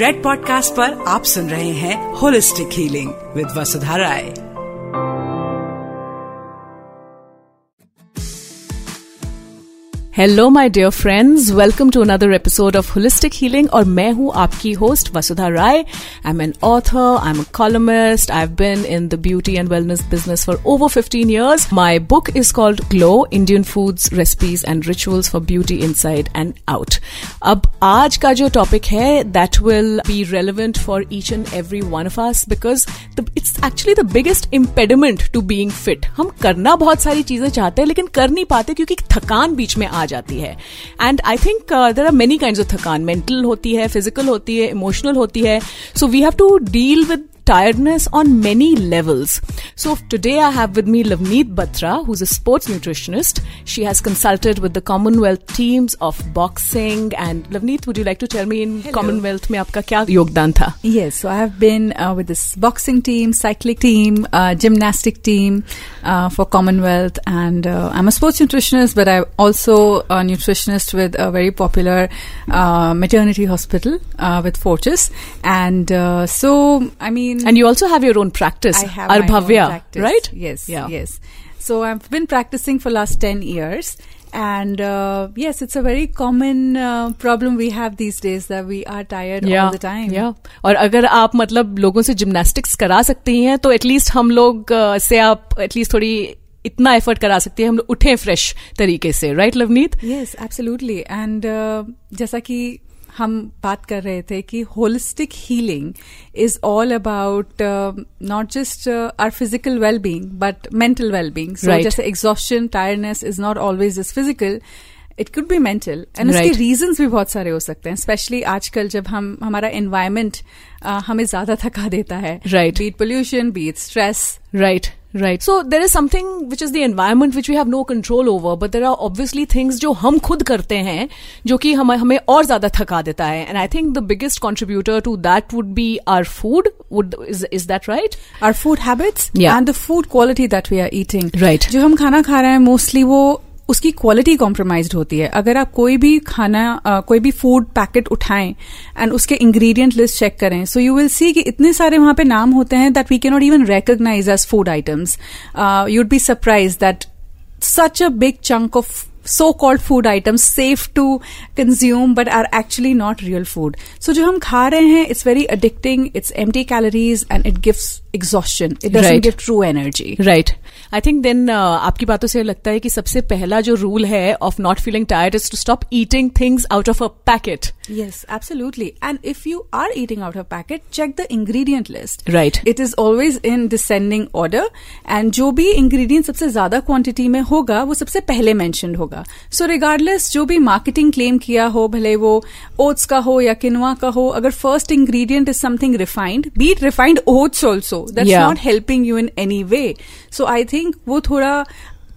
Red podcast पर आप सुन रहे हैं holistic healing with Vasudha Rai hello my dear friends welcome to another episode of holistic healing और मैं हूं आपकी host Vasudha Rai I am an author I am a columnist I have been in the beauty and wellness business for over 15 years my book is called glow Indian foods recipes and rituals for beauty inside and out अब आज का जो topic है that will be relevant for each and every one of us because it's actually the biggest impediment to being fit हम करना बहुत सारी चीजें चाहते हैं लेकिन कर नहीं पाते क्योंकि थकान बीच में आ जाती है। And I think there are many kind of थकान मेंटल होती है फ़िज़िकल होती है इमोशनल होती है। So we have to deal with tiredness on many levels. So today I have with me Lavneet Batra, who's a sports nutritionist. She has consulted with the Commonwealth teams of boxing. And Lavneet, would you like to tell me in Hello. Commonwealth mein aapka kya yogdan tha? Yes, so I have been uh, with this boxing team, cycling team, uh, gymnastic team uh, for Commonwealth. And uh, I'm a sports nutritionist, but I'm also a nutritionist with a very popular uh, maternity hospital uh, with Fortis. And so, I mean, And you also have your own practice, I have my own Arbhavya, practice. right? Yes, Yeah. yes. So I've been practicing for last 10 years. And uh, yes, it's a very common uh, problem we have these days that we are tired all the time. या और अगर आप मतलब लोगों से gymnastics करा सकती हैं तो एटलीस्ट हम लोग uh, से आप एटलीस्ट थोड़ी इतना एफर्ट करा सकती हैं हम लोग उठे फ्रेश तरीके से right Lovneet yes absolutely and जैसा कि हम बात कर रहे थे कि holistic healing is all about not just our physical well being but mental well being जैसे exhaustion tiredness is not always is physical it could be mental and उसके. रीजंस भी बहुत सारे हो सकते हैं स्पेशली आजकल जब हम हमारा एनवायरमेंट हमें ज़्यादा थका देता है। Right beat pollution beat stress Right, right. So there is something which is the environment which we have no control over, but there are obviously things जो हम खुद करते हैं जो कि हमें हमें और ज्यादा थका देता है and I think the biggest contributor to that would be our food. Would is is that right? our food habits Yeah. and the food quality that we are eating. Right. जो हम खाना खा रहे हैं मोस्टली वो उसकी quality compromise होती है। अगर आप कोई भी खाना कोई भी फ़ूड पैकेट उठाएँ एंड उसके इंग्रेडिएंट लिस्ट चेक करें सो यू विल सी कि इतने सारे वहाँ पे नाम होते हैं that we can not even recognize as food items you'd be surprise that such a big chunk of so-called food items safe to consume but are actually not real food. So जो हम खा रहे हैं it's very addicting, it's empty calories and it gives exhaustion. It doesn't Right. give true energy. Right I think then आपकी बातों से लगता है कि सबसे पहला जो रूल है of not feeling tired is to stop eating things out of a packet Yes, absolutely. And if you are eating out of packet, check the ingredient list. Right. It is always in descending order. And जो भी ingredient सबसे ज्यादा quantity में होगा वो सबसे पहले mentioned होगा जाएगा। सो so रिगार्डलेस जो भी मार्केटिंग क्लेम किया हो भले वो ओट्स का हो या किनवा का हो अगर first ingredient is something refined be it refined oats also that's not helping you in any way so I think वो थोड़ा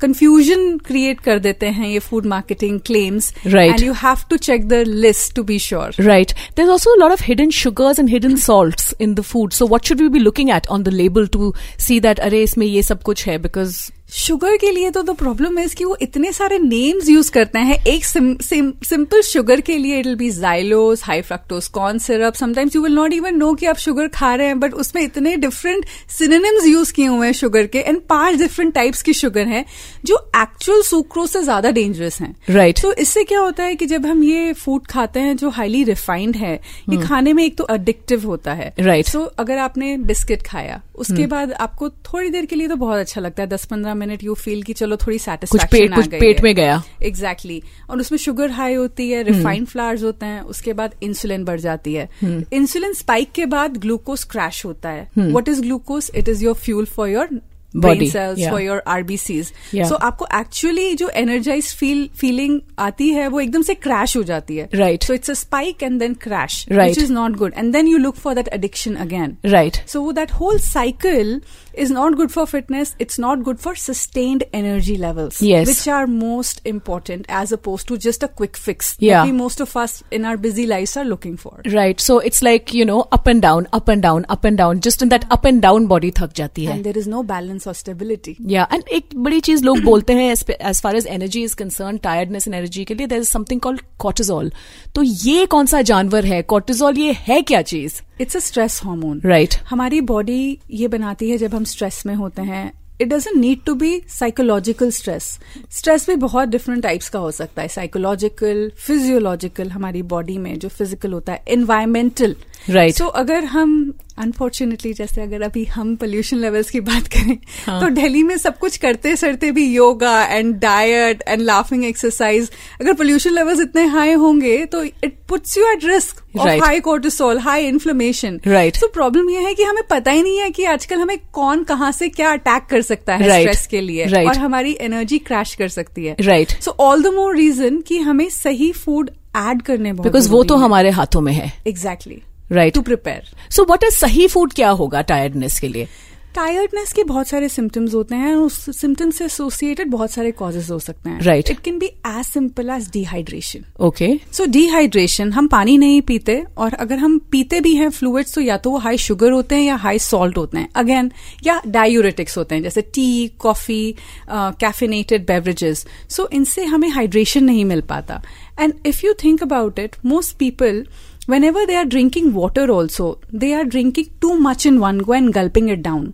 कंफ्यूजन क्रिएट कर देते हैं ये food marketing claims right you have to check the list to be sure right there also lot of hidden sugars and hidden salt in the food so what should we be looking at on the label to see that अरे इसमें ये सब कुछ है because sugar के लिए तो the problem है कि वो इतने सारे नेम्स यूज़ करते हैं एक सिंपल शुगर के लिए it will be xylose high fructose corn syrup sometimes you will not even know कि आप शुगर खा रहे हैं बट उसमें इतने डिफरेंट सिनेम्स यूज़ किए हुए हैं शुगर के एंड पाँच डिफरेंट टाइप्स की शुगर है जो एक्चुअल सुक्रोज से ज़्यादा डेंजरस हैं Right. तो इससे क्या होता है कि जब हम ये फ़ूड खाते हैं जो हाईली रिफाइंड है ये खाने में एक तो अडिक्टिव होता है राइट Right. सो so, अगर आपने बिस्किट खाया उसके hmm. बाद आपको थोड़ी देर के लिए तो बहुत अच्छा लगता है दस पंद्रह मिनट यू फील कि चलो थोड़ी सेटिस्फेक्शन पेट कुछ पेट में गया। Exactly exactly. और उसमें शुगर हाई होती है रिफाइंड फ्लावर्स होते हैं उसके बाद इंसुलिन बढ़ जाती है। इंसुलिन स्पाइक के बाद ग्लूकोज क्रैश होता है। What is glucose it is your fuel for your body cells for your RBCs so आपको एक्चुअली जो एनर्जाइज फील फीलिंग आती है वो एकदम से क्रैश हो जाती है। Right so it's a spike and then crash right is not good and then you look for that addiction again right so that whole cycle is not good for fitness it's not good for sustained energy levels which are most important as opposed to just a quick fix most of us in our busy life are looking for right so it's like you know up and down up and down up and down just in that up and down body थक जाती है। There is no balance balance or stability. या and एक बड़ी चीज़ लोग बोलते हैं as far as energy is concern tiredness energy के लिए there is something called cortisol तो ये कौन सा जानवर है? कॉर्टिजोल ये है क्या चीज़? It's a stress hormone right हमारी बॉडी ये बनाती है जब हम स्ट्रेस में होते हैं it doesn't need to be psychological stress stress भी बहुत डिफरेंट टाइप्स का हो सकता है. साइकोलॉजिकल फिजियोलॉजिकल हमारी बॉडी में जो फ़िज़िकल होता है एनवायरमेंटल Right. सो अगर हम अनफॉर्चुनेटली जैसे अगर अभी हम पोल्यूशन लेवल्स की बात करें हाँ. तो दिल्ली में सब कुछ करते सरते भी yoga and diet and laughing exercise अगर पोल्यूशन लेवल्स इतने हाई होंगे तो it puts you at risk of. High cortisol high inflammation right तो प्रॉब्लम यह है कि हमें पता ही नहीं है कि आजकल हमें कौन कहाँ से क्या अटैक कर सकता है Right. स्ट्रेस के लिए Right. और हमारी एनर्जी क्रैश कर सकती है right so all the more reason कि हमें सही फ़ूड एड करने बिकॉज़ वो तो हमारे हाथों में है exactly right to prepare so what is सही फ़ूड क्या होगा टायर्डनेस के लिए टायर्डनेस के बहुत सारे सिम्टम्स होते हैं और उस सिम्टम्स से एसोसिएटेड बहुत सारे कॉजेज हो सकते हैं। Right it can be as simple as dehydration okay so dehydration हम पानी नहीं पीते और अगर हम पीते भी हैं फ्लूइड्स तो या तो वो हाई शुगर होते हैं या हाई सॉल्ट होते हैं। अगेन या डायूरेटिक्स होते हैं जैसे tea coffee caffeinated beverages so इनसे हमें हाइड्रेशन नहीं मिल पाता। And if you think about it most people whenever they are drinking water also they are drinking too much in one go and gulping it down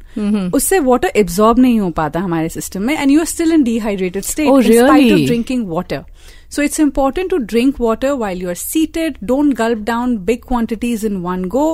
उससे water absorb नहीं हो पाता हमारे system में and you are still in dehydrated state Oh, in spite really? of drinking water so it's important to drink water while you are seated don't gulp down big quantities in one go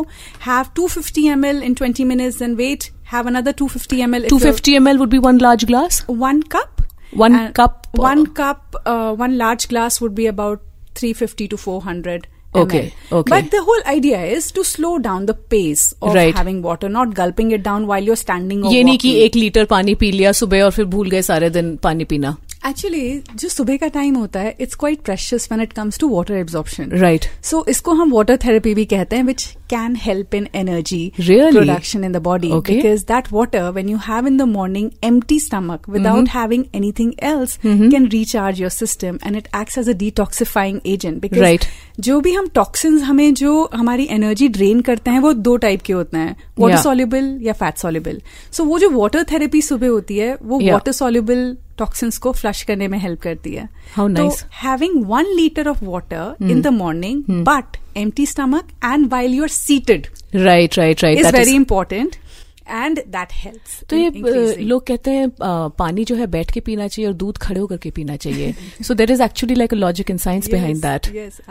have 250 ml in 20 minutes then wait have another 250 ml if you're- 250 ml would be one large glass one cup One And cup, uh, one cup uh, one large glass would be about 350 to 400 Okay, ml. okay. But the whole idea is to slow down the pace of Right. having water, not gulping it down while you're standing or ये नहीं कि walking. एक litre पानी P लिया सुबह और फिर भूल गए सारे दिन पानी पीना Actually, जो सुबह का टाइम होता है it's quite precious when it comes to water absorption right so इसको हम वाटर थेरेपी भी कहते हैं which can help in energy? Production in the body because that water when you have in the morning empty stomach without. Having anything else can recharge your system and it acts as a detoxifying agent because Right. जो भी हम toxins हमें जो हमारी energy drain करते हैं वो दो टाइप के होते हैं वाटर. सॉल्युबल या फैट सॉल्युबल सो वो जो वाटर थेरेपी सुबह होती है वो. वाटर सॉल्युबल टॉक्सिन्स को फ्लश करने में हेल्प करती है। How nice having one litre of water in the morning but empty stomach and while you are seated right right right is very important and that help तो ये uh, लोग कहते हैं uh, पानी जो है बैठ के पीना चाहिए और दूध खड़े होकर के पीना चाहिए। So there is actually like a logic in science behind that yes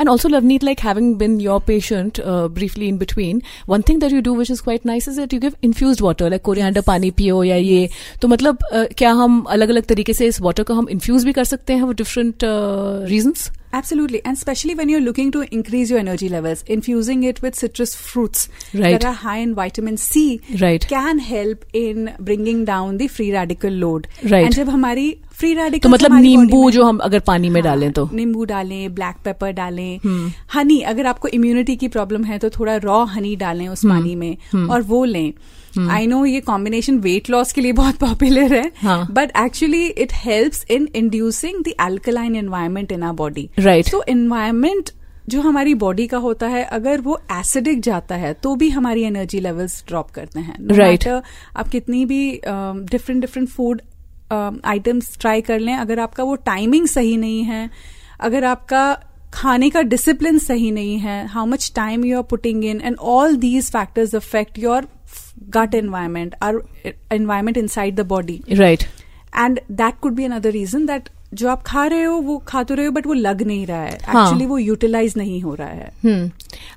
and also Lovneet like having been your patient briefly in between one thing that you do which is quite nice is that you give infuse water like Korea अंडा पानी पियो या ये। तो मतलब uh, क्या हम अलग अलग तरीके से इस वाटर को हम इन्फ्यूज भी कर सकते हैं वो different reasons Absolutely, and especially when you're looking to increase your energy levels, infusing it with citrus fruits Right. that are high in vitamin C Right. can help in bringing down the free radical load. Right. And जब हमारी free radical तो मतलब नींबू जो हम अगर पानी में डालें तो नींबू डालें ब्लैक पेपर डालें हनी अगर आपको इम्यूनिटी की प्रॉब्लम है तो थोड़ा रॉ हनी डालें उस पानी में और वो लें आई नो ये कॉम्बिनेशन वेट लॉस के लिए बहुत पॉपुलर है. But actually it helps in inducing the alkaline environment in our body right तो एनवायरमेंट जो हमारी बॉडी का होता है अगर वो एसिडिक जाता है तो भी हमारी एनर्जी लेवल्स ड्रॉप करते हैं राइट No Right. आप कितनी भी different different food items try कर लें अगर आपका वो टाइमिंग सही नहीं है अगर आपका खाने का डिसिप्लिन सही नहीं है how much time you are putting in and all these factors affect your gut environment our environment inside the body Right. and that could be another reason that जो आप खा रहे हो वो खा तो रहे हो बट वो लग नहीं रहा है एक्चुअली हाँ. वो यूटिलाइज नहीं हो रहा है Hmm.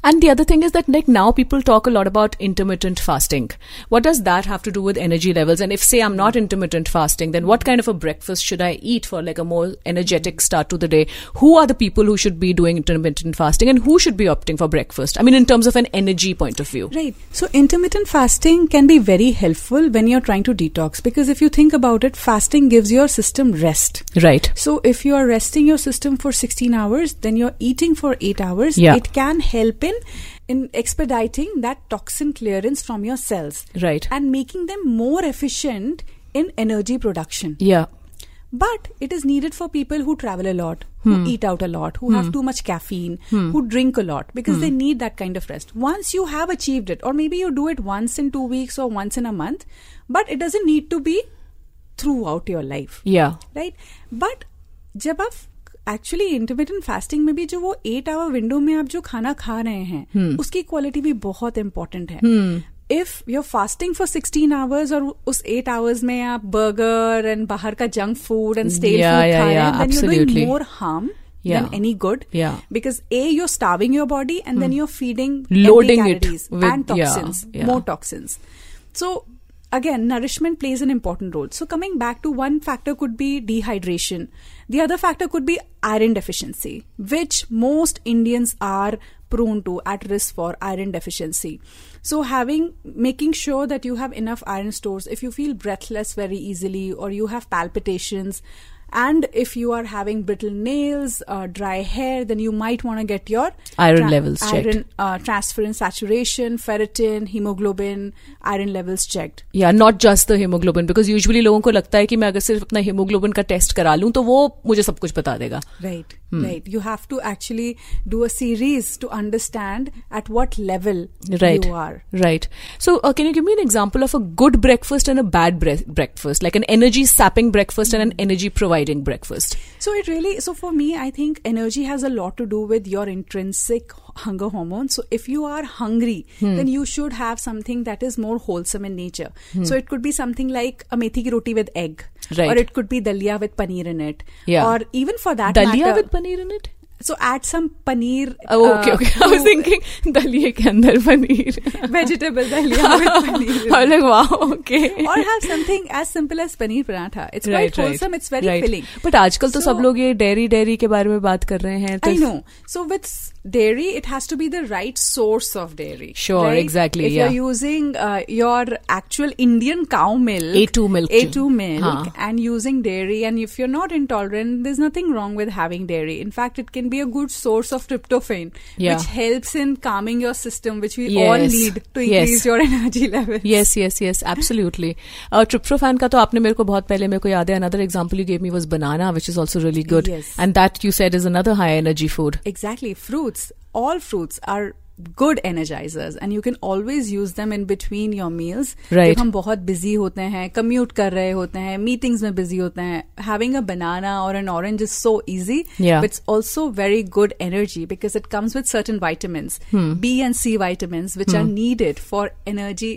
And the other thing is that like now people talk a lot about intermittent fasting. What does that have to do with energy levels? And if say I'm not intermittent fasting, then what kind of a breakfast should I eat for like a more energetic start to the day? Who are the people who should be doing intermittent fasting and who should be opting for breakfast? I mean, in terms of an energy point of view. Right. So intermittent fasting can be very helpful when you're trying to detox because if you think about it, fasting gives your system rest. Right. So if you are resting your system for 16 hours, then you're eating for 8 hours. Yeah. It can help in in expediting that toxin clearance from your cells Right. and making them more efficient in energy production. Yeah. But it is needed for people who travel a lot, who eat out a lot, who have too much caffeine, who drink a lot because they need that kind of rest. Once you have achieved it, or maybe you do it once in two weeks or once in a month, but it doesn't need to be throughout your life Yeah. Right but जब आप actually intermittent fasting में भी जो वो eight our window में आप जो खाना खा रहे हैं hmm. उसकी क्वालिटी भी बहुत इंपॉर्टेंट है if you are fasting for sixteen hours और उस एट आवर्स में आप बर्गर एंड बाहर का junk food and stale food हैं more harm Yeah. than any good Yeah. because a you're starving your body and then you're feeding Loading empty it with- and toxins yeah, yeah. more toxins so again nourishment plays an important role so coming back to one factor could be dehydration the other factor could be iron deficiency which most indians are prone to at risk for iron deficiency. So having making sure that you have enough iron stores if you feel breathless very easily or you have palpitations and if you are having brittle nails uh, dry hair then you might want to get your Iron levels checked. iron uh, transferrin saturation ferritin hemoglobin iron levels checked या not just the haemoglobin because usually लोगों को लगता है कि मैं अगर सिर्फ अपना हीमोग्लोबिन का टेस्ट करा लूं तो वो मुझे सब कुछ बता देगा Right, right. You have to actually do a series to understand at what level right you are. right so uh, can you give me an example of a good breakfast and a bad bre- breakfast like an energy sapping breakfast and an energy providing breakfast So it really, so for me, I think energy has a lot to do with your intrinsic hunger hormone. So if you are hungry, hmm. then you should have something that is more wholesome in nature. Hmm. So it could be something like a methi ki roti with egg. Right. Or it could be dalia with paneer in it. Yeah. Or even for that dalia matter, with paneer in it so eat some paneer okay okay I thinking daliya के अंदर paneer vegetable दलिया okay और have something as simple as paneer paratha it's right wholesome it's very filling but आजकल तो सब लोग ये dairy dairy के बारे में बात कर रहे हैं I know so with dairy it has to be the right source of dairy sure exactly you are using your actual Indian cow milk A two milk A two milk and using dairy and if you're not intolerant there is nothing wrong with having dairy in fact it can be be a good source of tryptophan, yeah. which helps in calming your system, which we yes. all need to increase yes. your energy level. Yes, yes, yes, absolutely. Uh, tryptophan ka to aapne mere ko bahut pehle mere ko yaad hai. Another example you gave me was banana, which is also really good. Yes. And that you said is another high energy food. Exactly. Fruits, all fruits are good energizers and you can always use them in between your meals Right. जब हम बहुत busy होते हैं commute कर रहे होते हैं meetings में बिज़ी होते हैं हैविंग अ बनाना और an orange is so easy. It's also very good energy because it comes with certain vitamin B and C vitamins which are needed for energy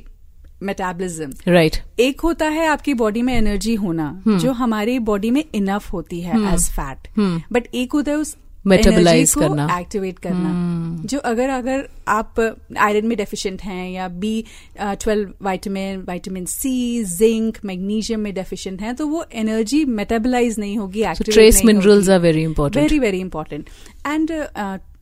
metabolism. Right. एक होता है आपकी body में energy होना जो हमारी body में इनफ होती है एज फैट बट एक होता है उस मेटाबोलाइज करना। एक्टिवेट करना। Hmm. जो अगर अगर आप uh, आयरन में डेफिशिएंट हैं या B twelve vitamin vitamin C zinc magnesium में डेफिशिएंट हैं तो वो एनर्जी मेटाबोलाइज नहीं होगी trace minerals are very important very very important and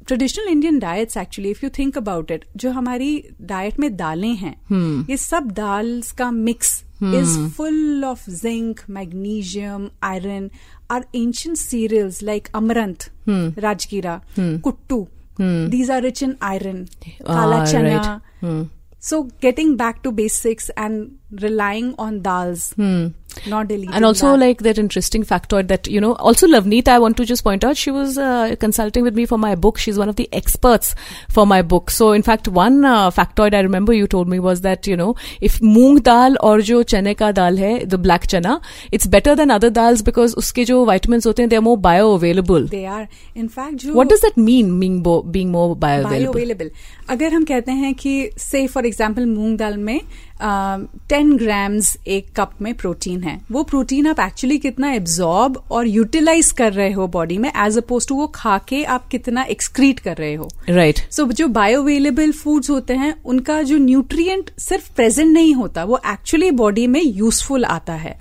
traditional Indian diets actually if you think about it जो हमारी डाइट में दालें हैं hmm. ये सब दाल्स का mix is full of zinc magnesium iron. Our ancient cereals like amaranth rajgira kuttu these are rich in iron. Kala Ah, chana right. Hmm. so getting back to basics and relying on dals not deleting and also that. like that interesting factoid that you know also lavneet i want to just point out she was uh, consulting with me for my book she's one of the experts for my book so in fact one uh, factoid i remember you told me was that you know if moong dal or jo chane ka dal hai the black chana it's better than other dals because uske jo vitamins hote hain they are more bioavailable they are in fact जो what does that mean being, bo- being more bioavailable bioavailable अगर हम कहते हैं कि से for example मूंग दाल में ten grams एक cup में प्रोटीन है। वो प्रोटीन आप एक्चुअली कितना एब्जॉर्ब और यूटिलाइज कर रहे हो बॉडी में एज अपोज टू वो खा के आप कितना एक्सक्रीट कर रहे हो। Right right. सो so, जो बायोअवेलेबल फूड्स होते हैं उनका जो न्यूट्रिएंट सिर्फ़ प्रेजेंट नहीं होता वो एक्चुअली बॉडी में यूजफुल आता है।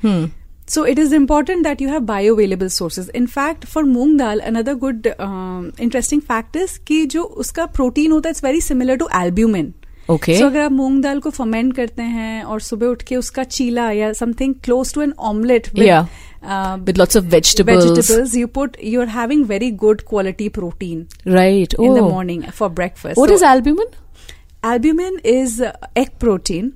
So it is important that you have bioavailable sources. In fact, for moong dal, another good um, interesting fact is कि जो उसका प्रोटीन होता है it's very similar to albumin okay सो अगर आप मूंग दाल को फर्मेंट करते हैं और सुबह उठ के उसका चीला या something close to N omelette Yeah. with lots of vegetables vegetables you put you're having very good quality protein right oh in the morning for breakfast what So is albumin albumin is uh, egg protein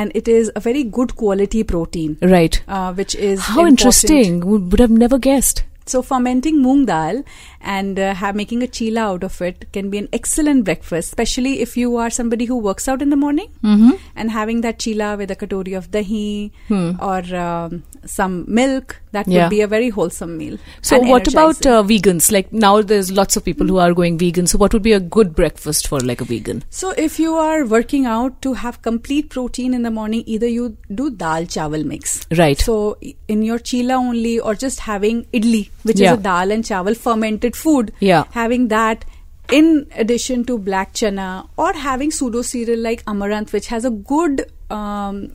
and it is a very good quality protein right uh, which is How important. interesting. Would would have never guessed. So fermenting moong dal and uh, have, making a chila out of it can be an excellent breakfast, especially if you are somebody who works out in the morning Mm-hmm. and having that chila with a katori of dahi Hmm. or um, some milk. That Yeah. would be a very wholesome meal. So what about uh, vegans? Like now there's lots of people who are going vegan. So what would be a good breakfast for like a vegan? So if you are working out to have complete protein in the morning, either you do dal chawal mix. Right. So in your chila only or just having idli, which Yeah. is a dal and chawal fermented food. Yeah. Having that in addition to black chana or having pseudo cereal like amaranth, which has a good um,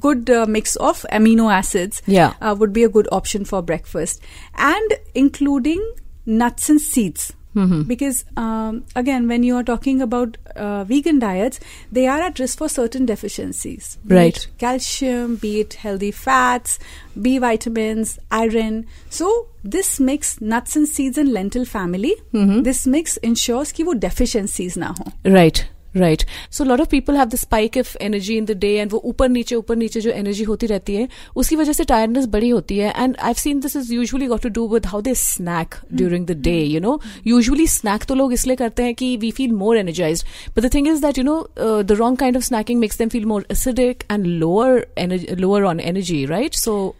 good uh, mix of amino acids Yeah. uh, would be a good option for breakfast and including nuts and seeds Mm-hmm. because um, again when you are talking about uh, vegan diets they are at risk for certain deficiencies be Right. it calcium be it healthy fats b vitamins iron so this mix nuts and seeds and lentil family Mm-hmm. this mix ensures कि वो deficiencies ना हो Right. Right so lot of people have the spike of energy in the day and वो ऊपर नीचे ऊपर नीचे जो एनर्जी होती रहती है उसकी वजह से टायर्डनेस बड़ी होती है and I've seen this is usually got to do with how they snack during the day you know usually snack तो लोग इसलिए करते हैं कि we feel more energize but the thing is that you know the wrong kind of snacking makes them feel more acidic and lower lower on energy right so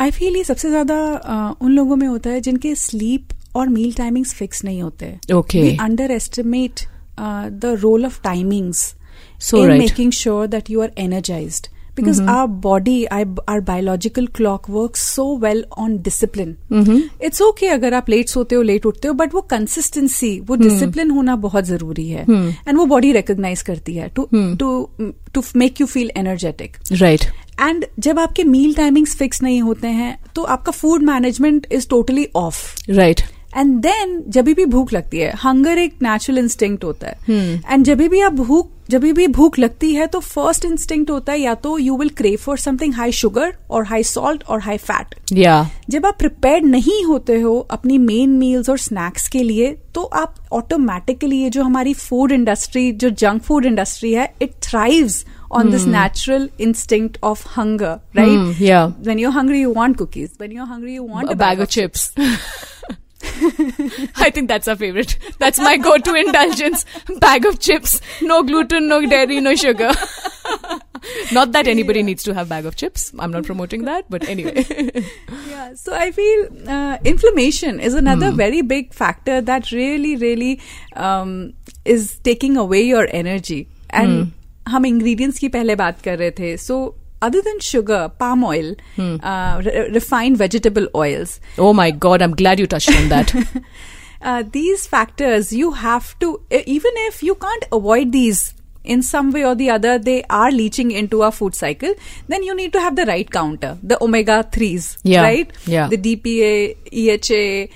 I feel ये सबसे ज़्यादा उन लोगों में होता है जिनके स्लीप और मील टाइमिंग्स फिक्स नहीं होते। Okay underestimate the role of timings So in right. making sure that you are energized. Because our body our, our biological clock works so well on discipline. It's okay अगर आप late सोते हो late उठते हो but वो consistency वो discipline होना बहुत ज़रूरी है। एंड वो बॉडी रिकॉग्नाइज करती है to to to make you feel energetic right. And जब आपके मील टाइमिंग्स फिक्स नहीं होते हैं तो आपका food management is totally off right. And then जब भी भूख लगती है हंगर एक नेचुरल इंस्टिंक्ट होता है। एंड जब भी आप भूख जब भी भूख लगती है तो फ़र्स्ट इंस्टिंक्ट होता है या तो you will crave for something high sugar और हाई सॉल्ट और हाई फैट yeah. जब आप प्रिपेयर नहीं होते हो अपनी मेन मील्स और स्नैक्स के लिए तो आप ऑटोमेटिकली ये जो हमारी फ़ूड इंडस्ट्री जो जंक फ़ूड इंडस्ट्री है it thrives on this natural instinct of hunger right? Hmm, yeah. when you're hungry you want cookies. When you're hungry you want a, bag, of chips. I think that's our favorite. That's my go-to indulgence. Bag of chips. No gluten, no dairy, no sugar. not that anybody needs to have bag of chips. I'm not promoting that, but anyway. yeah so i feel uh, inflammation is another very big factor that really really um, is taking away your energy and हम ingredients की पहले बात कर रहे थे so other than sugar palm oil uh, re- refined vegetable oils oh my god, I'm glad you touched on that. uh, these factors you have to even if you can't avoid these in some way or the other they are leaching into our food cycle then you need to have the right counter the omega 3s Yeah, right yeah. the dpa eha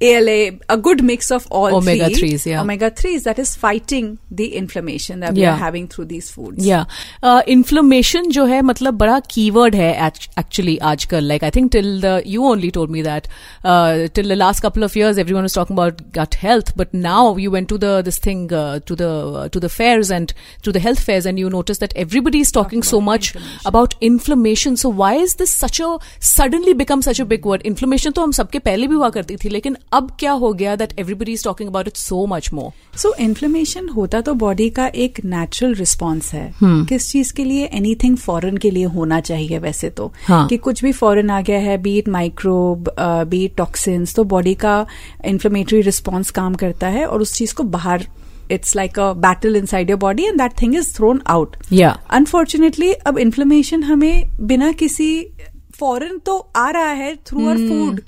ALA, a good mix of all Omega three. 3s, yeah. Omega 3s that is fighting the inflammation that we Yeah. are having through these foods. Yeah. Uh, inflammation जो है मतलब बड़ा keyword है act- actually आजकल like I think till the you only told me that uh, till the last couple of years everyone was talking about gut health but now you went to the this thing uh, to the uh, to the fairs and to the health fairs and you noticed that everybody is talking so much about inflammation so why is this such a suddenly become such a big word inflammation तो हम सबके पहले भी हुआ करती थी लेकिन अब क्या हो गया that everybody is talking about it so much more so inflammation होता तो बॉडी का एक नेचुरल रिस्पॉन्स है हम्म। किस चीज़ के लिए? एनीथिंग फॉरेन के लिए होना चाहिए वैसे तो। हाँ। कि कुछ भी फॉरेन आ गया है be it microbe be it toxins तो बॉडी का इन्फ्लेमेटरी रिस्पॉन्स काम करता है और उस चीज़ को बाहर it's like a battle inside your body and that thing is thrown out. Unfortunately अब इन्फ्लेमेशन हमें बिना किसी फॉरन तो आ रहा है थ्रू आर फ़ूड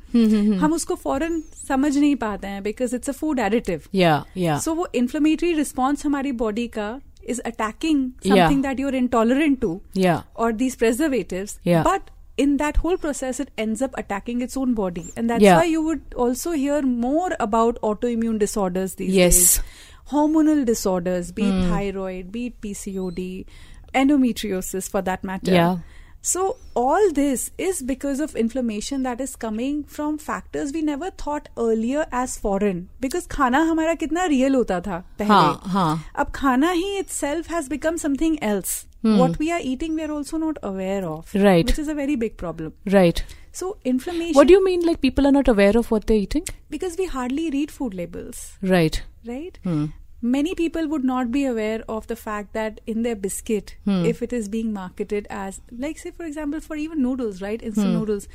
हम उसको फॉरेन समझ नहीं पाते हैं because it's a food additive yeah yeah सो वो इन्फ्लेमेटरी रिस्पॉन्स हमारी बॉडी का is attacking Yeah. Something that you are intolerant to yeah or these preservatives Yeah. but in that whole process it ends up attacking its own body and that's Yeah. why you would also hear more about autoimmune disorders these Yes. days hormonal disorders be it thyroid be it pcod endometriosis for that matter Yeah. so all this is because of inflammation that is coming from factors we never thought earlier as foreign because खाना हमारा कितना real होता था पहले हाँ, हाँ. अब खाना ही itself has become something else. What we are eating, we are also not aware of. Right. Which is a very big problem. right So inflammation. What do you mean? Like people are not aware of what they're eating? Because we hardly read food labels, Right. right? Hmm. Many people would not be aware of the fact that in their biscuit, Hmm. if it is being marketed as, like, say, for example, for even noodles, right? Instant Hmm. noodles.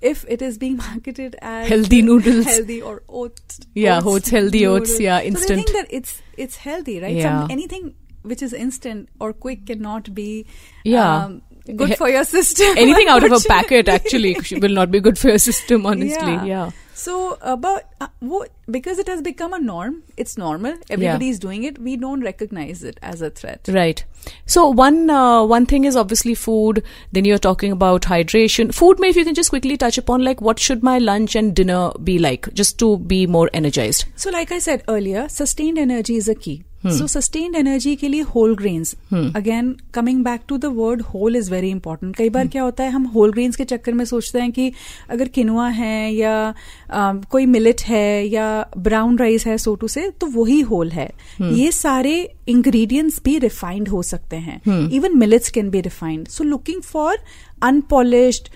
If it is being marketed as Healthy noodles. healthy or oats, Yeah, oats, healthy oats, noodles. yeah, So instant. they think that it's it's healthy, right? Yeah. Some, anything which is instant or quick cannot be Yeah. um, good for your system. Anything out of a packet actually will not be good for your system, honestly. Yeah. Yeah. So about uh, what because it has become a norm, it's normal. Everybody is doing it. We don't recognize it as a threat. Right. So one uh, one thing is obviously food. Then you're talking about hydration. Food, may if you can just quickly touch upon like what should my lunch and dinner be like, just to be more energized. So like I said earlier, sustained energy is a key. Hmm. So sustained energy के लिए whole grains again coming back to the word whole is very important कई Hmm. बार क्या होता है हम whole grains के चक्कर में सोचते हैं कि अगर किनुआ है या um, कोई मिलेट है या ब्राउन राइस है सोटू से तो वही होल है Hmm. ये सारे इंग्रेडिएंट्स भी रिफाइंड हो सकते हैं Hmm. Even millets can be refined so looking for unpolished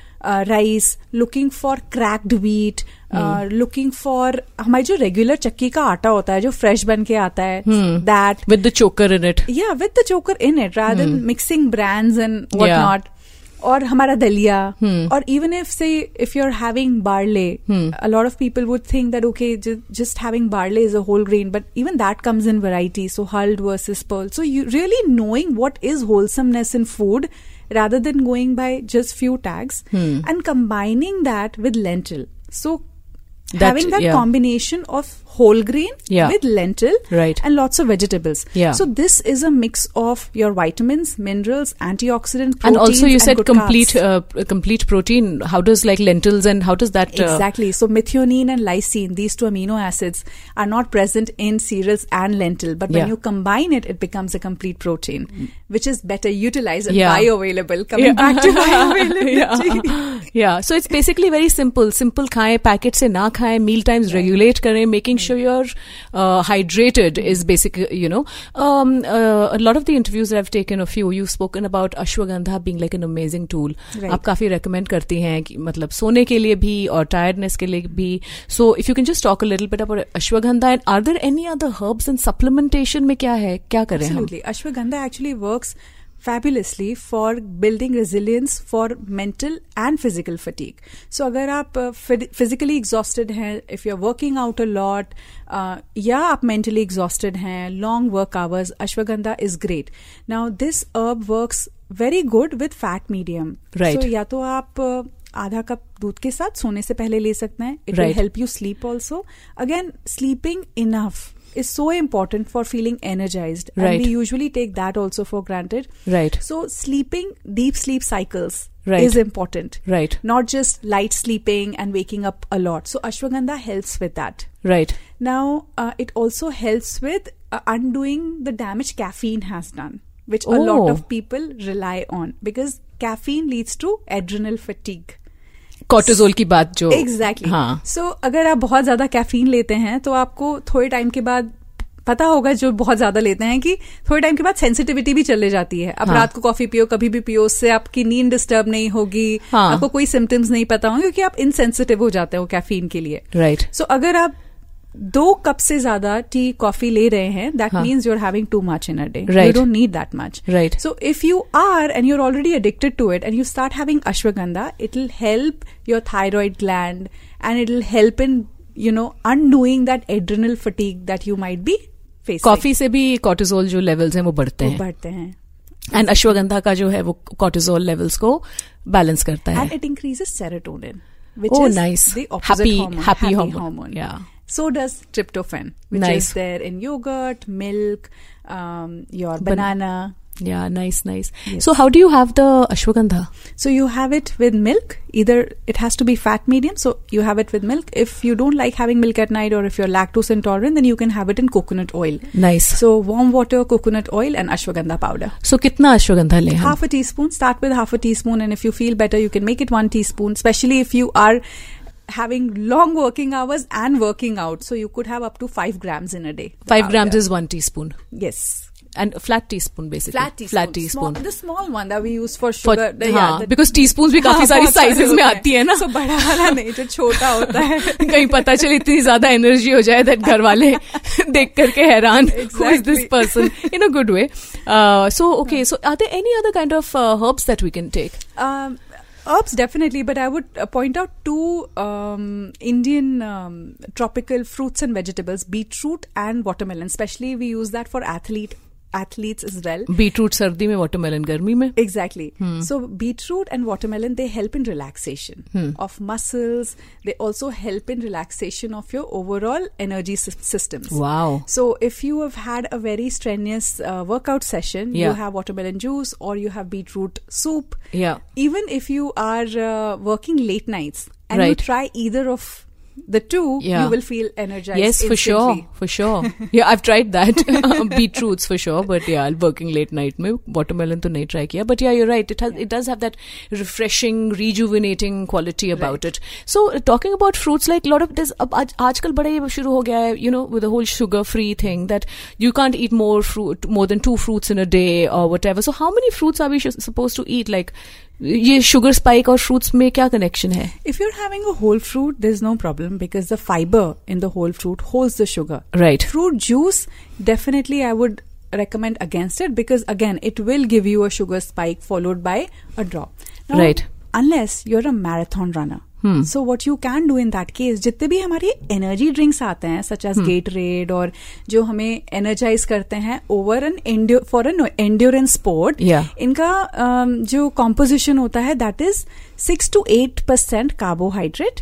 rice looking for cracked wheat looking for हमारी जो रेगुलर चक्की का आटा होता है जो फ्रेश बन के आता है that with the chokar in it या with the chokar in it rather mixing brands and what not और हमारा दलिया। और even if say if you are having barley a lot of people would think that okay just having barley is a whole grain but even that comes in variety so hulled versus pearl so you really knowing what is wholesomeness in food rather than going by just few tags and combining that with with so That- having that yeah. combination of whole grain yeah. with lentil right. and lots of vegetables. Yeah. So this is a mix of your vitamins, minerals, antioxidant, and also you said complete uh, complete protein. How does like lentils and how does that uh, exactly? So methionine and lysine, these two amino acids, are not present in cereals and lentil, but when yeah. you combine it, it becomes a complete protein, mm. which is better utilized and yeah. bioavailable. Coming yeah. back to bioavailability. yeah. yeah. So it's basically very simple. Simple khaye, packet se na khaye, meal times regulate kare, making sure you're uh, hydrated is basic, you know. Um, uh, a lot of the interviews that I've taken of you, you've spoken about ashwagandha being like an amazing tool. Right. आप काफ़ी recommend करती हैं कि मतलब सोने के लिए भी और tiredness के लिए भी. So if you can just talk a little bit about ashwagandha and are there any other herbs and supplementation में क्या है? क्या करें हम? Absolutely. Ashwagandha actually works fabulously for building resilience for mental and physical fatigue so अगर आप uh, physically exhausted हैं if you are working out a lot या आप मेंटली एग्जॉस्टेड हैं long work hours Ashwagandha is great now this herb work very good with fat medium right या तो आप uh, आधा कप दूध के साथ सोने से पहले ले सकते हैं. It will help you sleep also again sleeping enough is so important for feeling energized and we usually take that also for granted Right. so sleeping deep sleep cycles Right. is important Right. not just light sleeping and waking up a lot so ashwagandha helps with that Right. now uh, it also helps with uh, undoing the damage caffeine has done which a lot Oh. of people rely on because caffeine leads to adrenal fatigue Cortisol की बात जो exactly exactly. हाँ सो अगर आप बहुत ज़्यादा caffeine लेते हैं तो आपको थोड़े टाइम के बाद पता होगा जो बहुत ज़्यादा लेते हैं कि थोड़े टाइम के बाद सेंसिटिविटी भी चले जाती है अब हाँ। रात को कॉफ़ी पियो कभी भी पियो उससे आपकी नींद डिस्टर्ब नहीं होगी हाँ। आपको कोई सिम्टम्स नहीं पता होंगे क्योंकि आप इनसेंसिटिव हो जाते हो कैफीन के लिए राइट right. सो so, अगर आप दो कप से ज़्यादा टी कॉफ़ी ले रहे हैं। That means you are having too much in a day you don't need that much right so if you are and you are already addicted to it and you start having Ashwagandha it will help your thyroid gland and it will help in you know undoing that adrenal fatigue that you might be face coffee से भी कॉटेजोल जो levels हैं वो बढ़ते हैं। बढ़ते हैं। And ashwagandha का जो है वो कॉटेजोल लेवल्स को बैलेंस करता है। And it increases serotonin which oh, is nice. the opposite happy, hormone, happy, happy hormone. hormone. Yeah. So does tryptophan, which nice. is there in yogurt, milk, um, your banana. yeah, nice, nice. Yes. So, how do you have the ashwagandha? So, you have it with milk. Either it has to be fat medium, so you have it with milk. If you don't like having milk at night or if you're lactose intolerant, then you can have it in coconut oil. Nice. So, warm water, coconut oil, and ashwagandha powder. So, kitna ashwagandha le? Half a teaspoon. Start with half a teaspoon, and if you feel better, you can make it one teaspoon, especially if you are having long working hours and working out, so you could have up to five grams in a day. Five grams Powder. is one teaspoon. yes. and a flat teaspoon basically. Flat teaspoon. Flat teaspoon. Small, the small one that we use for For- sugar. the- हाँ, the- because teaspoons भी काफी हाँ, सारी बहुत सारे sizes में होते आती है ना। So बड़ा वाला नहीं जो छोटा होता है कहीं पता चले इतनी ज्यादा एनर्जी हो जाए दैट घर वाले देख करके हैरान who is this Exactly. Person in a good way so okay so are there any other kind of herbs that we can take Um, herbs definitely, but I would uh, point out two um, Indian um, tropical fruits and vegetables: beetroot and watermelon. Especially, we use that for athlete athletes as well. Beetroot sardi mein, watermelon garmi mein. Exactly. Hmm. So beetroot and watermelon they help in relaxation hmm. of muscles. They also help in relaxation of your overall energy sy- systems. Wow. So if you have had a very strenuous uh, workout session, yeah. you have watermelon juice or you have beetroot soup. Yeah. Even if you are uh, working late nights and right. you try either of the two yeah. you will feel energized yes instantly. for sure for sure yeah i've tried that beetroots for sure but yeah working late night Me, watermelon to nahi try kiya but yeah you're right it has yeah. it does have that refreshing rejuvenating quality about right. it so uh, talking about fruits like a lot of this ab aajkal bada shuru ho gaya hai you know with the whole sugar free thing that you can't eat more fruit more than two fruits in a day or whatever so how many fruits are we supposed to eat like ये sugar spike और fruits में क्या connection है? If you're having a whole fruit, there's no problem because the fiber in the whole fruit holds the sugar. Right. Fruit juice, definitely I would recommend against it because again, it will give you a sugar spike followed by a drop. Now, Right. Unless you're a marathon runner. So what you can do in that case, जितने भी हमारे energy drinks आते हैं such as gate red और जो हमें energise करते हैं over an for an endurance sport इनका um, जो कॉम्पोजिशन होता है that is six to eight percent carbohydrate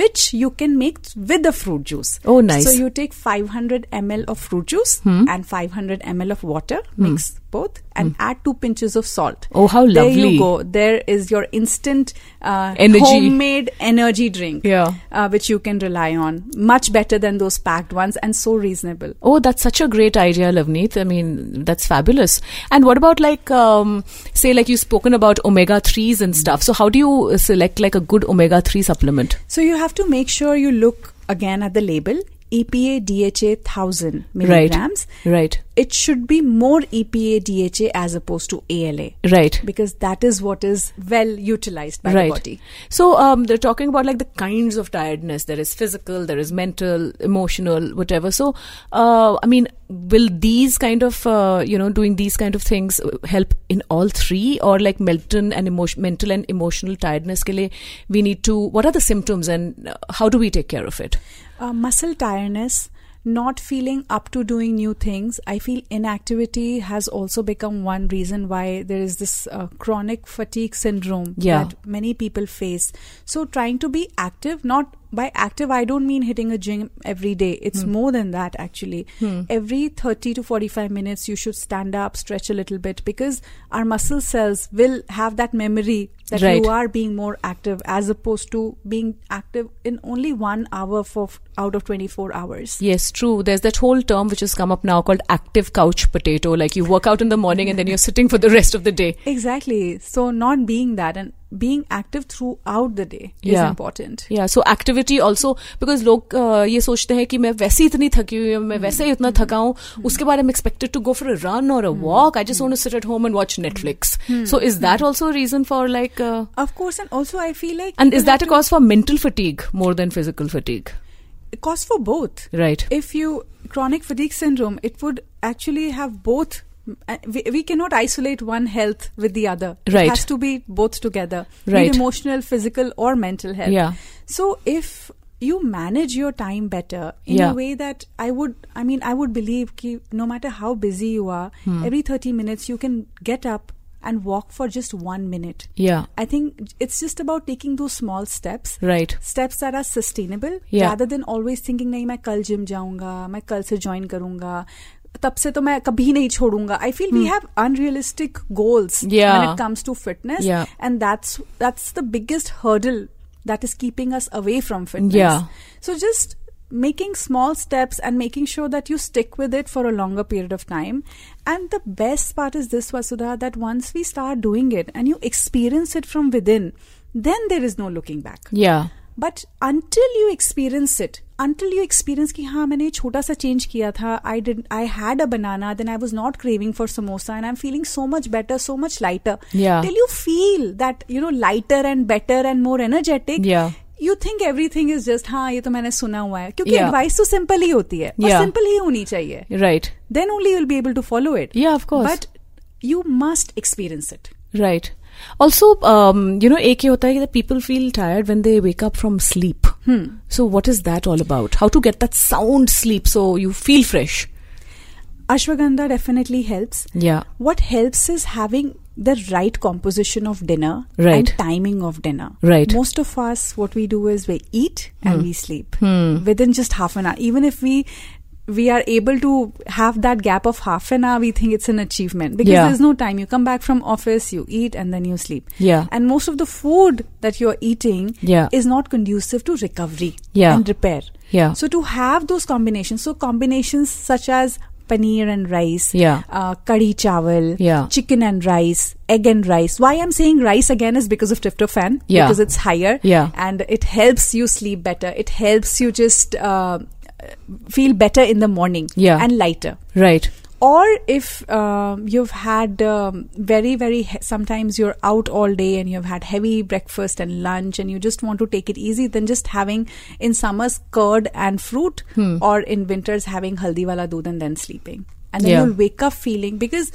which you can make with the fruit juice Oh, nice. So you take 500 ml of fruit juice and 500 ml of water, mix. Both, and add two pinches of salt. Oh, how lovely! There you go. There is your instant uh, Energy. homemade energy drink, Yeah. uh, which you can rely on. Much better than those packed ones, and so reasonable. Oh, that's such a great idea, Lavneet. I mean, that's fabulous. And what about like, um, say, like you've spoken about omega threes and stuff. So how do you select like a good omega three supplement? So you have to make sure you look again at the label. EPA DHA 1000 milligrams. Right. right. It should be more EPA DHA as opposed to ALA. Right. Because that is what is well utilized by right. the body. So um, they're talking about like the kinds of tiredness. There is physical, there is mental, emotional, whatever. So, uh, I mean, will these kind of, uh, you know, doing these kind of things help in all three or like mental and, emotion, mental and emotional tiredness? Ke liye we need to, what are the symptoms and how do we take care of it? Uh, muscle tiredness, not feeling up to doing new things. I feel inactivity has also become one reason why there is this uh, chronic fatigue syndrome Yeah. that many people face. So, trying to be active, not by active, I don't mean hitting a gym every day. It's hmm. more than that, actually. Hmm. Every 30 to 45 minutes, you should stand up, stretch a little bit because our muscle cells will have that memory that Right. you are being more active as opposed to being active in only one hour for out of 24 hours. Yes, true. There's that whole term which has come up now called active couch potato. Like you work out in the morning and then you're sitting for the rest of the day. Exactly. So not being that and being active throughout the day Yeah. is important. या सो activity also because लोग uh, ये सोचते हैं कि मैं वैसे ही इतनी थकी हुई हूँ मैं वैसे ही इतना थका हूँ उसके बाद I am expected to go for a run और a walk I just want to sit at home and watch Netflix so is that also reason for like Of course, and also I feel like and is people that a have to- cause for mental fatigue more than physical fatigue cause for both. Right If you chronic fatigue syndrome, it would actually have both. uh, we, we cannot isolate one health with the other. Right. It has to be both together. Right. emotional, physical, or mental health. Yeah. So if you manage your time better in yeah. a way that I would, I mean, I would believe ki no matter how busy you are, hmm. every 30 minutes you can get up and walk for just one minute. Yeah. I think it's just about taking those small steps. Right. Steps that are sustainable yeah. rather than always thinking, nahi, main kal gym jaunga, main kal se join karunga. तब से तो मैं कभी नहीं छोड़ूंगा I feel we have unrealistic goals Yeah. when it comes to fitness Yeah. and that's that's the biggest hurdle that is keeping us away from fitness Yeah. so just making small steps and making sure that you stick with it for a longer period of time and the best part is this vasudha that once we start doing it and you experience it from within then there is no looking back या but until you experience it until you experience कि हाँ मैंने छोटा सा change किया था I did I had a banana then I was not craving for samosa and I am feeling so much better so much lighter Yeah. Till you feel that you know lighter and better and more energetic Yeah. You think everything is just हाँ ये तो मैंने सुना हुआ है क्योंकि Yeah. Advice तो simple ही होती है Yeah. सिंपल ही होनी चाहिए Right. Then only will be able to follow it Yeah, of course. But you must experience it Right. Also, um, you know, एक ये होता है that people feel tired when they wake up from sleep. So, what is that all about? How to get that sound sleep so you feel fresh? ashwagandha definitely helps Yeah. what helps is having the right composition of dinner Right. and timing of dinner. Right. Most of us, what we do is we eat and we sleep within just half an hour. Even if we we are able to have that gap of half an hour, we think it's an achievement because Yeah. there's no time. You come back from office, you eat, and then you sleep. Yeah. And most of the food that you're eating Yeah. is not conducive to recovery Yeah. and repair. Yeah. So to have those combinations, so combinations such as paneer and rice, Yeah. uh, curry chawal, Yeah. chicken and rice, egg and rice. Why I'm saying rice again is because of tryptophan, Yeah. because it's higher, Yeah. and it helps you sleep better. It helps you just uh, feel better in the morning, Yeah. and lighter. Right. Or if um, you've had um, very, very, he- sometimes you're out all day and you've had heavy breakfast and lunch and you just want to take it easy, then just having in summers curd and fruit, Hmm. or in winters having haldi wala doodh and then sleeping. And then Yeah. you'll wake up feeling because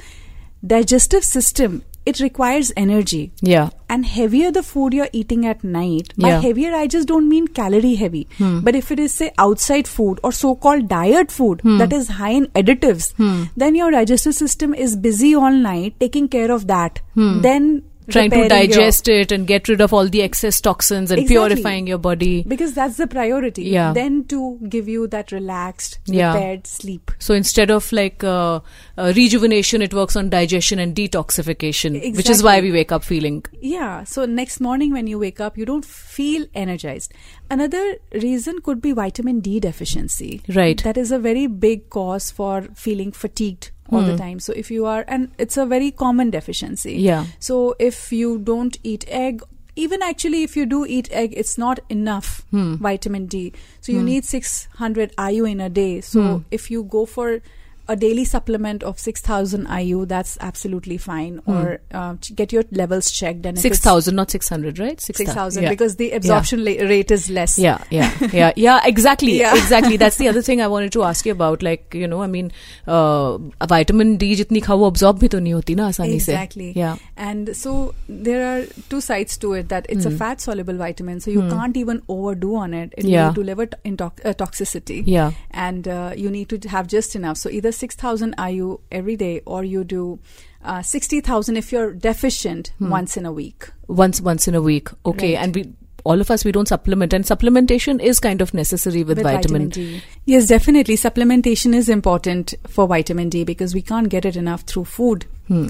digestive system it requires energy. Yeah. and heavier the food you're eating at night by Yeah. heavier i just don't mean calorie heavy. Hmm. But if it is say outside food or so-called diet food hmm. that is high in additives hmm. then your digestive system is busy all night taking care of that. Then Trying to repairing your- digest it and get rid of all the excess toxins and Exactly. purifying your body. because that's the priority Yeah. then to give you that relaxed Yeah. repaired sleep So instead of like uh, uh, rejuvenation, it works on digestion and detoxification, which is why we wake up feeling. Yeah. So next morning when you wake up, you don't feel energized. Another reason could be vitamin D deficiency. Right. That is a very big cause for feeling fatigued all the hmm. time. So if you are, and it's a very common deficiency. Yeah. So if you don't eat egg, even actually if you do eat egg, it's not enough hmm. vitamin D. So you hmm. need 600 IU in a day. So if you go for a daily supplement of 6000 IU, that's absolutely fine. Mm. Or uh, get your levels checked. And 6000, not 600, right? 6000, 6, yeah. because the absorption yeah. rate is less. Yeah, yeah, yeah, yeah, exactly. Yeah. Exactly. That's the other thing I wanted to ask you about. Like, you know, I mean, uh, vitamin D, jitni khao, absorb bhi to nahi hoti na, asani exactly. Se. Yeah. And so there are two sides to it that it's mm. a hmm. fat soluble vitamin, so you mm. can't even overdo on it. It yeah. will deliver to- uh, toxicity. Yeah. And uh, you need to have just enough. So either 6,000 IU every day or you do uh, 60,000 if you're deficient Hmm. once in a week. Once, once in a week. Okay, Right. and we. All of us, we don't supplement, and supplementation is kind of necessary with, vitamin. D. Yes, definitely. Supplementation is important for vitamin D because we can't get it enough through food. Hmm.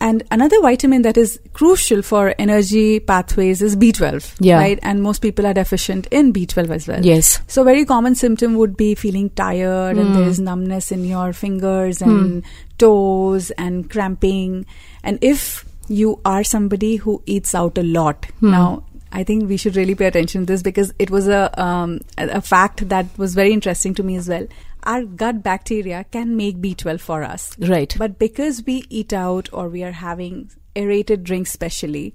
And another vitamin that is crucial for energy pathways is B12. Yeah. Right? And most people are deficient in B12 as well. Yes. So very common symptom would be feeling tired Hmm. and there's numbness in your fingers and toes and cramping. And if you are somebody who eats out a lot, Hmm. now I think we should really pay attention to this because it was a um, a a fact that was very interesting to me as well. Our gut bacteria can make B12 for us. Right. But because we eat out or we are having aerated drinks specially,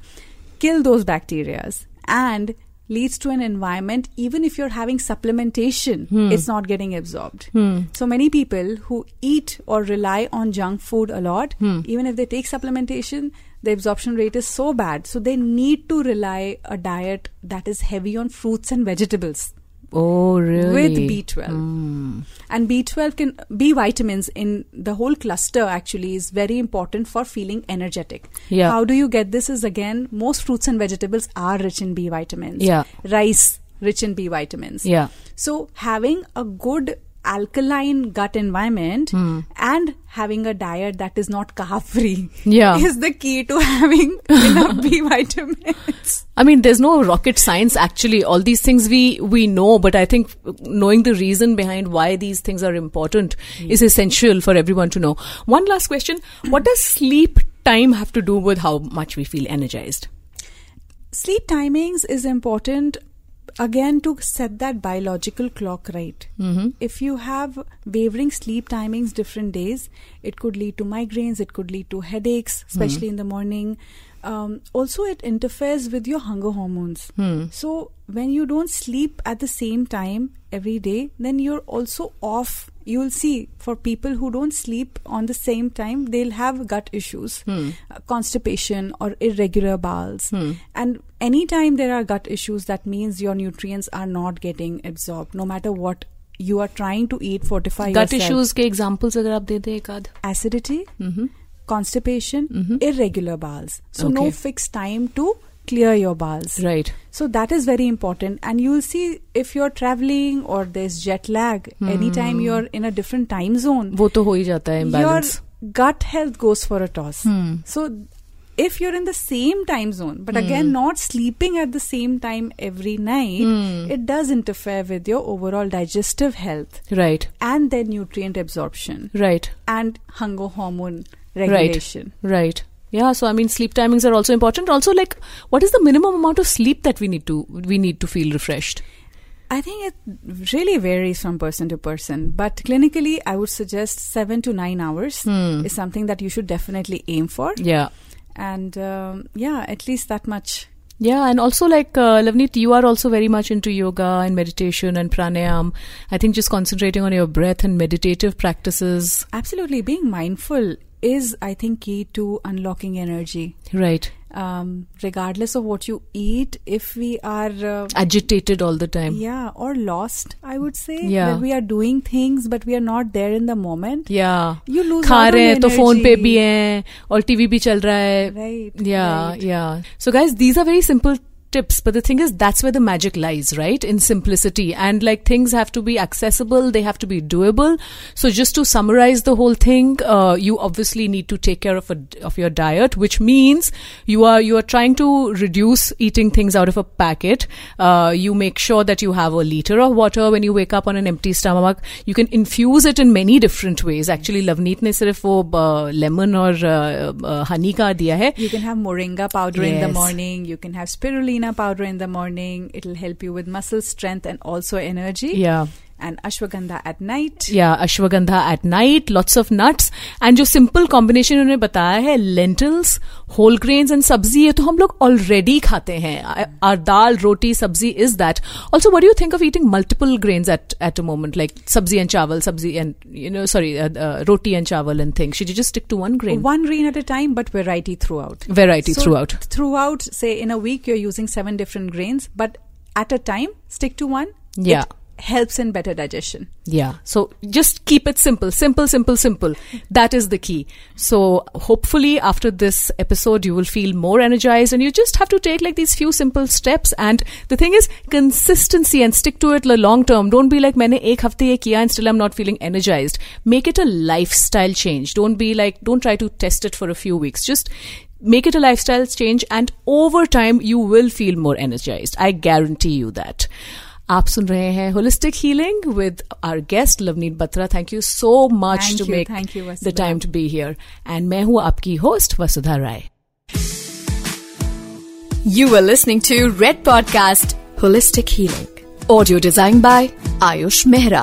kill those bacterias and leads to an environment even if you're having supplementation hmm. it's not getting absorbed. Hmm. So many people who eat or rely on junk food a lot hmm. even if they take supplementation the absorption rate is so bad. So they need to rely a diet that is heavy on fruits and vegetables oh, really? with B12. Hmm. And B12 can B vitamins in the whole cluster actually is very important for feeling energetic. Yeah. How do you get this is again most fruits and vegetables are rich in B vitamins. Yeah. Rice rich in B vitamins. Yeah. So having a good alkaline gut environment Hmm. and having a diet that is not carb free Yeah. is the key to having enough B vitamins. I mean, there's no rocket science actually. All these things we we know, but I think knowing the reason behind why these things are important is essential for everyone to know. One last question: What does sleep time have to do with how much we feel energized? sleep timings is important again to set that biological clock right. Mm-hmm. If you have wavering sleep timings different days, it could lead to migraines, it could lead to headaches, especially in the morning. Um, also, it interferes with your hunger hormones. Hmm. So, when you don't sleep at the same time every day, then you're also off You'll see for people who don't sleep on the same time, they'll have gut issues, Hmm. uh, constipation, or irregular bowels. Hmm. And anytime there are gut issues, that means your nutrients are not getting absorbed, no matter what you are trying to eat, fortify gut yourself. Issues के examples अगर आप दे दें एक आध Acidity, Mhm. constipation, Mhm. irregular bowels. So no Okay. fixed time to clear your bars. Right. So that is very important. And you'll see if you're traveling or there's jet lag, hmm. anytime you're in a different time zone, wo to ho hi jata hai, imbalance. your gut health goes for a toss. Hmm. So if you're in the same time zone, but hmm. again, not sleeping at the same time every night, it does interfere with your overall digestive health. Right. And then nutrient absorption. Right. And hunger hormone regulation. Right. right. Yeah, so I mean sleep timings are also important. Also like what is the minimum amount of sleep that we need to we need to feel refreshed? I think it really varies from person to person, but clinically, I would suggest seven to nine hours Hmm. is something that you should definitely aim for. Yeah. And um, yeah, at least that much. Yeah, and also like uh, Lavneet, you are also very much into yoga and meditation and pranayam. I think just concentrating on your breath and meditative practices. Absolutely, being mindful is, I think, key to unlocking energy. Right. Um, regardless of what you eat, if we are uh, Agitated all the time. yeah or lost, I would say Yeah. that we are doing things but we are not there in the moment. Yeah. You lose खा out on रहे हैं तो phone पे energy. भी हैं और TV भी चल रहा है Right. Yeah, right. yeah. So, guys, these are very simple tips but the thing is that's where the magic lies right? In simplicity. And like things have to be accessible. They have to be doable. So just to summarize the whole thing uh, you obviously need to take care of a, of your diet which means you are you are trying to reduce eating things out of a packet. Uh, you make sure that you have a liter of water when you wake up on an empty stomach. You can infuse it in many different ways. Actually Lavneet ne sirf wo uh, lemon or uh, uh, honey ka diya hai. You can have moringa powder yes. in the morning. You can have spirulina powder in the morning. It'll help you with muscle strength and also energy. Yeah And ashwagandha at night. Yeah, ashwagandha at night, lots of nuts. And जो simple combination उन्होंने बताया है lentils, whole grains and सब्जी ये तो हम लोग already खाते हैं. Our dal, roti, sabzi is that. Also, what do you think of eating multiple grains at at a moment, like sabzi and chawal, sabzi and you know, sorry, uh, uh, roti and chawal and things? Should you just stick to one grain? One grain at a time, but variety throughout. Variety So throughout. Throughout, say in a week, you're using seven different grains, but at a time, stick to one. Yeah. It helps in better digestion. Yeah. So just keep it simple, simple, simple, simple. That is the key. So hopefully after this episode, you will feel more energized and you just have to take like these few simple steps. And the thing is consistency and stick to it long term. Don't be like, maine ek hafte ye kiya and still I'm not feeling energized. Make it a lifestyle change. Don't be like, don't try to test it for a few weeks. Just make it a lifestyle change and over time you will feel more energized. I guarantee you that. आप सुन रहे हैं holistic healing with our guest Lovneet Batra thank you so much Thank to you, make thank you, the Vasudha. Time to be here and मैं हूं आपकी host Vasudha Rai You were listening to Red Podcast Holistic Healing. Audio designed by Ayush Mehra.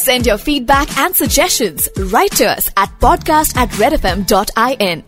Send your feedback and suggestions right to us at podcast at redfm.in.